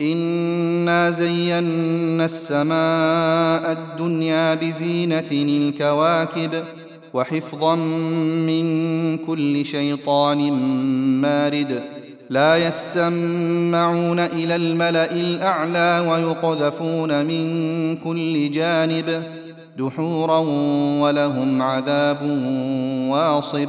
إنا زينا السماء الدنيا بزينة الكواكب وحفظا من كل شيطان مارد لا يسمعون إلى الملأ الأعلى ويقذفون من كل جانب دحورا ولهم عذاب واصب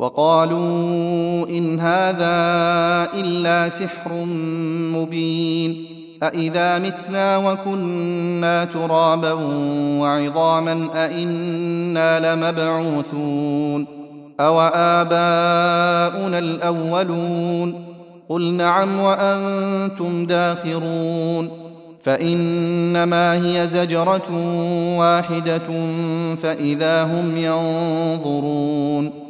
وقالوا إن هذا إلا سحر مبين أإذا متنا وكنا ترابا وعظاما أإنا لمبعوثون أو آباؤنا الأولون قل نعم وأنتم داخرون فإنما هي زجرة واحدة فإذا هم ينظرون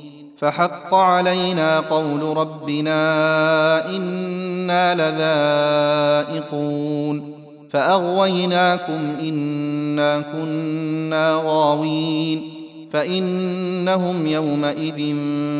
فحق علينا قول ربنا إنا لذائقون فأغويناكم إنا كنا غاوين فإنهم يومئذ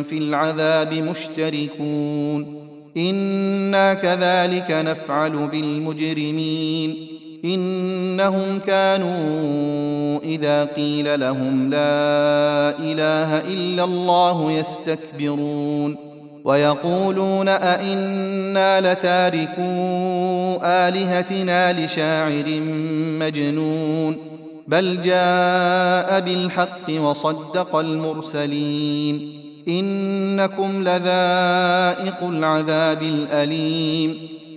في العذاب مشتركون إنا كذلك نفعل بالمجرمين إنهم كانوا إذا قيل لهم لا إله إلا الله يستكبرون ويقولون أئنا لتاركو آلهتنا لشاعر مجنون بل جاء بالحق وصدق المرسلين إنكم لذائق العذاب الأليم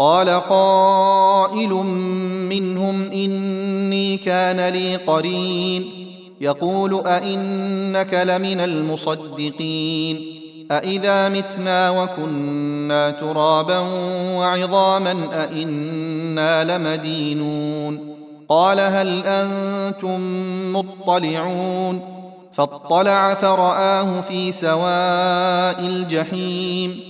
قال قائل منهم إني كان لي قرين. يقول أئنك لمن المصدقين. أإذا متنا وكنا ترابا وعظاما أإنا لمدينون. قال هل أنتم مطلعون؟ فاطلع فرآه في سواء الجحيم.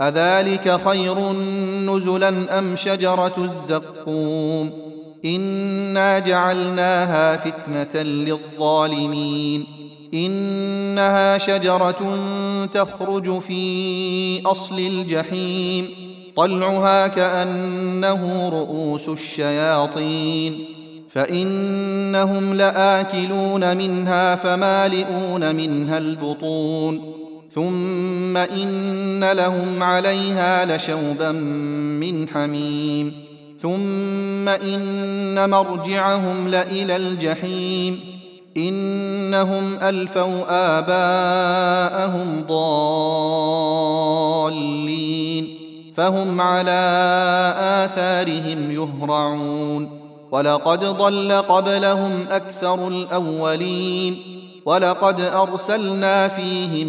أذلك خير نزلا أم شجرة الزقوم؟ إنا جعلناها فتنة للظالمين. إنها شجرة تخرج في أصل الجحيم. طلعها كأنه رؤوس الشياطين. فإنهم لآكلون منها فمالئون منها البطون. ثم ان لهم عليها لشوبا من حميم ثم ان مرجعهم لالى الجحيم انهم الفوا اباءهم ضالين فهم على اثارهم يهرعون ولقد ضل قبلهم أكثر الاولين ولقد ارسلنا فيهم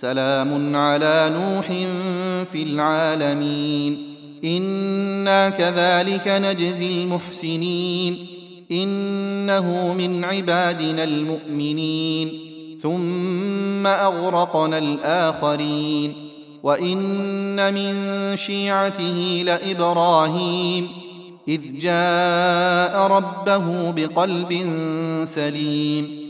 سلام على نوح في العالمين. إنا كذلك نجزي المحسنين. إنه من عبادنا المؤمنين. ثم أغرقنا الآخرين. وإن من شيعته لإبراهيم. إذ جاء ربه بقلب سليم.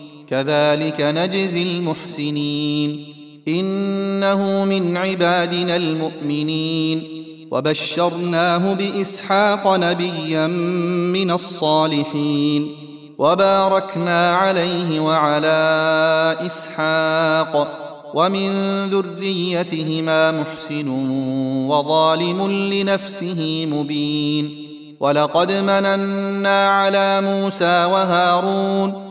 كذلك نجزي المحسنين. إنه من عبادنا المؤمنين. وبشرناه بإسحاق نبيا من الصالحين. وباركنا عليه وعلى إسحاق. ومن ذريتهما محسن وظالم لنفسه مبين. ولقد مننا على موسى وهارون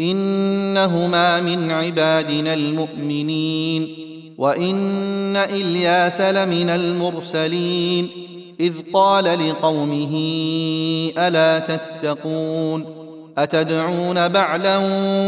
إنهما من عبادنا المؤمنين وإن إلياس لمن المرسلين إذ قال لقومه ألا تتقون أتدعون بعلا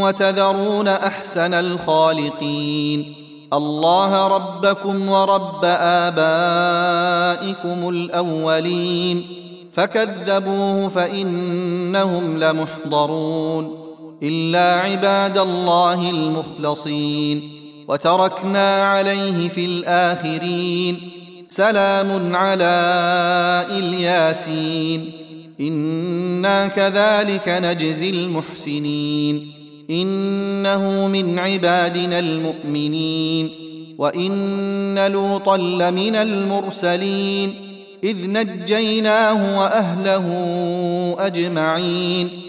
وتذرون أحسن الخالقين الله ربكم ورب آبائكم الأولين فكذبوه فإنهم لمحضرون إلا عباد الله المخلصين. وتركنا عليه في الآخرين. سلام على إلياسين. إنا كذلك نجزي المحسنين. إنه من عبادنا المؤمنين. وإن لوطا لمن المرسلين. إذ نجيناه وأهله أجمعين.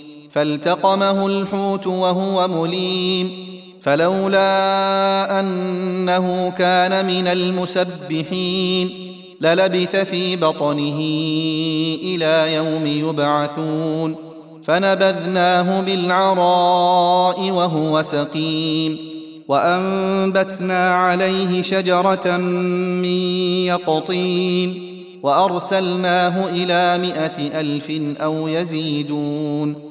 فالتقمه الحوت وهو مليم فلولا أنه كان من المسبحين للبث في بطنه إلى يوم يبعثون فنبذناه بالعراء وهو سقيم وأنبتنا عليه شجرة من يقطين وأرسلناه إلى مائه ألف أو يزيدون